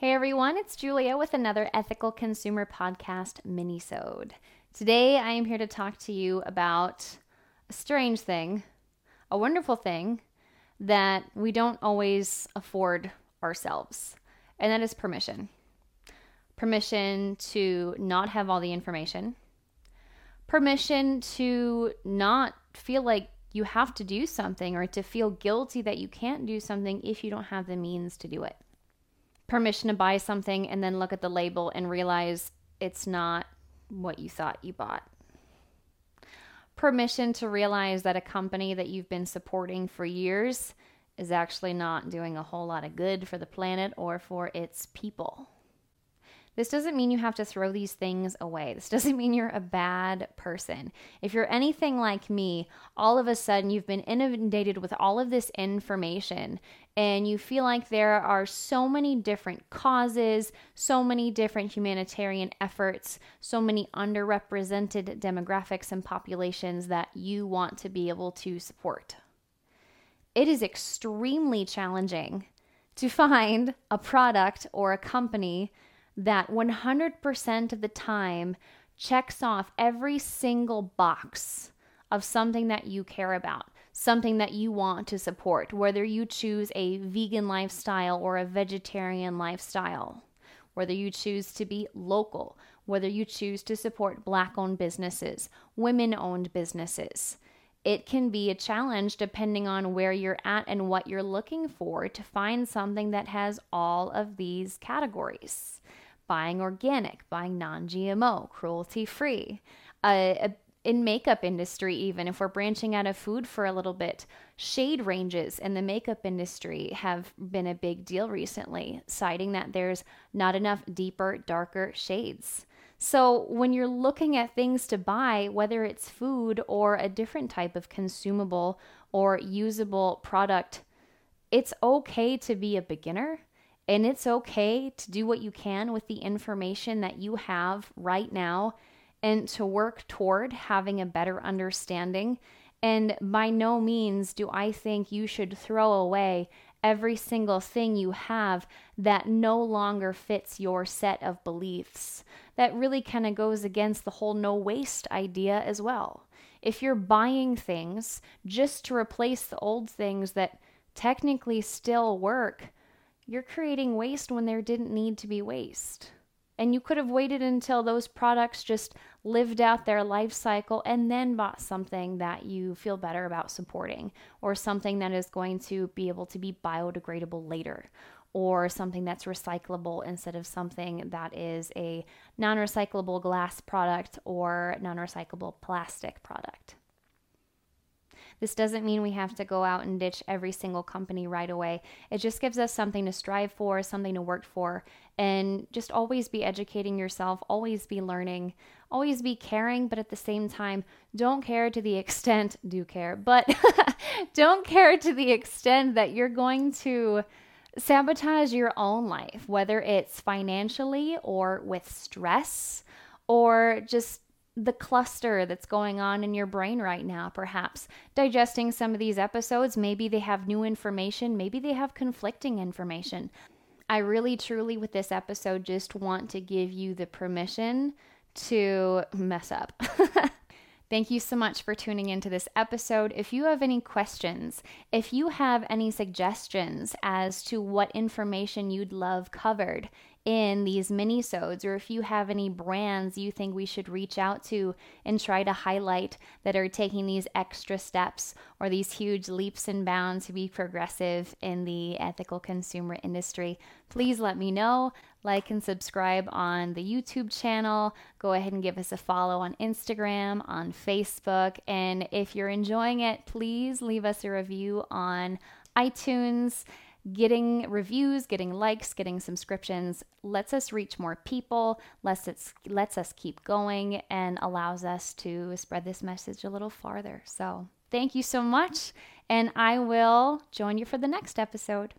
Hey everyone, it's Julia with another Ethical Consumer Podcast minisode. Today I am here to talk to you about a strange thing, a wonderful thing that we don't always afford ourselves, and that is permission. Permission to not have all the information. Permission to not feel like you have to do something or to feel guilty that you can't do something if you don't have the means to do it permission to buy something and then look at the label and realize it's not what you thought you bought. Permission to realize that a company that you've been supporting for years is actually not doing a whole lot of good for the planet or for its people. This doesn't mean you have to throw these things away. This doesn't mean you're a bad person. If you're anything like me, all of a sudden you've been inundated with all of this information and you feel like there are so many different causes, so many different humanitarian efforts, so many underrepresented demographics and populations that you want to be able to support. It is extremely challenging to find a product or a company that 100% of the time checks off every single box of something that you care about, something that you want to support, whether you choose a vegan lifestyle or a vegetarian lifestyle, whether you choose to be local, whether you choose to support black owned businesses, women owned businesses. It can be a challenge depending on where you're at and what you're looking for to find something that has all of these categories buying organic, buying non GMO, cruelty free. Uh, in makeup industry even if we're branching out of food for a little bit shade ranges in the makeup industry have been a big deal recently citing that there's not enough deeper darker shades so when you're looking at things to buy whether it's food or a different type of consumable or usable product it's okay to be a beginner and it's okay to do what you can with the information that you have right now and to work toward having a better understanding. And by no means do I think you should throw away every single thing you have that no longer fits your set of beliefs. That really kind of goes against the whole no waste idea as well. If you're buying things just to replace the old things that technically still work, you're creating waste when there didn't need to be waste. And you could have waited until those products just lived out their life cycle and then bought something that you feel better about supporting, or something that is going to be able to be biodegradable later, or something that's recyclable instead of something that is a non recyclable glass product or non recyclable plastic product. This doesn't mean we have to go out and ditch every single company right away. It just gives us something to strive for, something to work for, and just always be educating yourself, always be learning, always be caring, but at the same time, don't care to the extent, do care, but don't care to the extent that you're going to sabotage your own life, whether it's financially or with stress or just the cluster that's going on in your brain right now, perhaps. Digesting some of these episodes, maybe they have new information, maybe they have conflicting information. I really, truly, with this episode, just want to give you the permission to mess up. Thank you so much for tuning into this episode. If you have any questions, if you have any suggestions as to what information you'd love covered in these mini-sodes or if you have any brands you think we should reach out to and try to highlight that are taking these extra steps or these huge leaps and bounds to be progressive in the ethical consumer industry, please let me know. Like and subscribe on the YouTube channel. Go ahead and give us a follow on Instagram, on Facebook. And if you're enjoying it, please leave us a review on iTunes getting reviews, getting likes, getting subscriptions lets us reach more people, lets us lets us keep going and allows us to spread this message a little farther. So, thank you so much and I will join you for the next episode.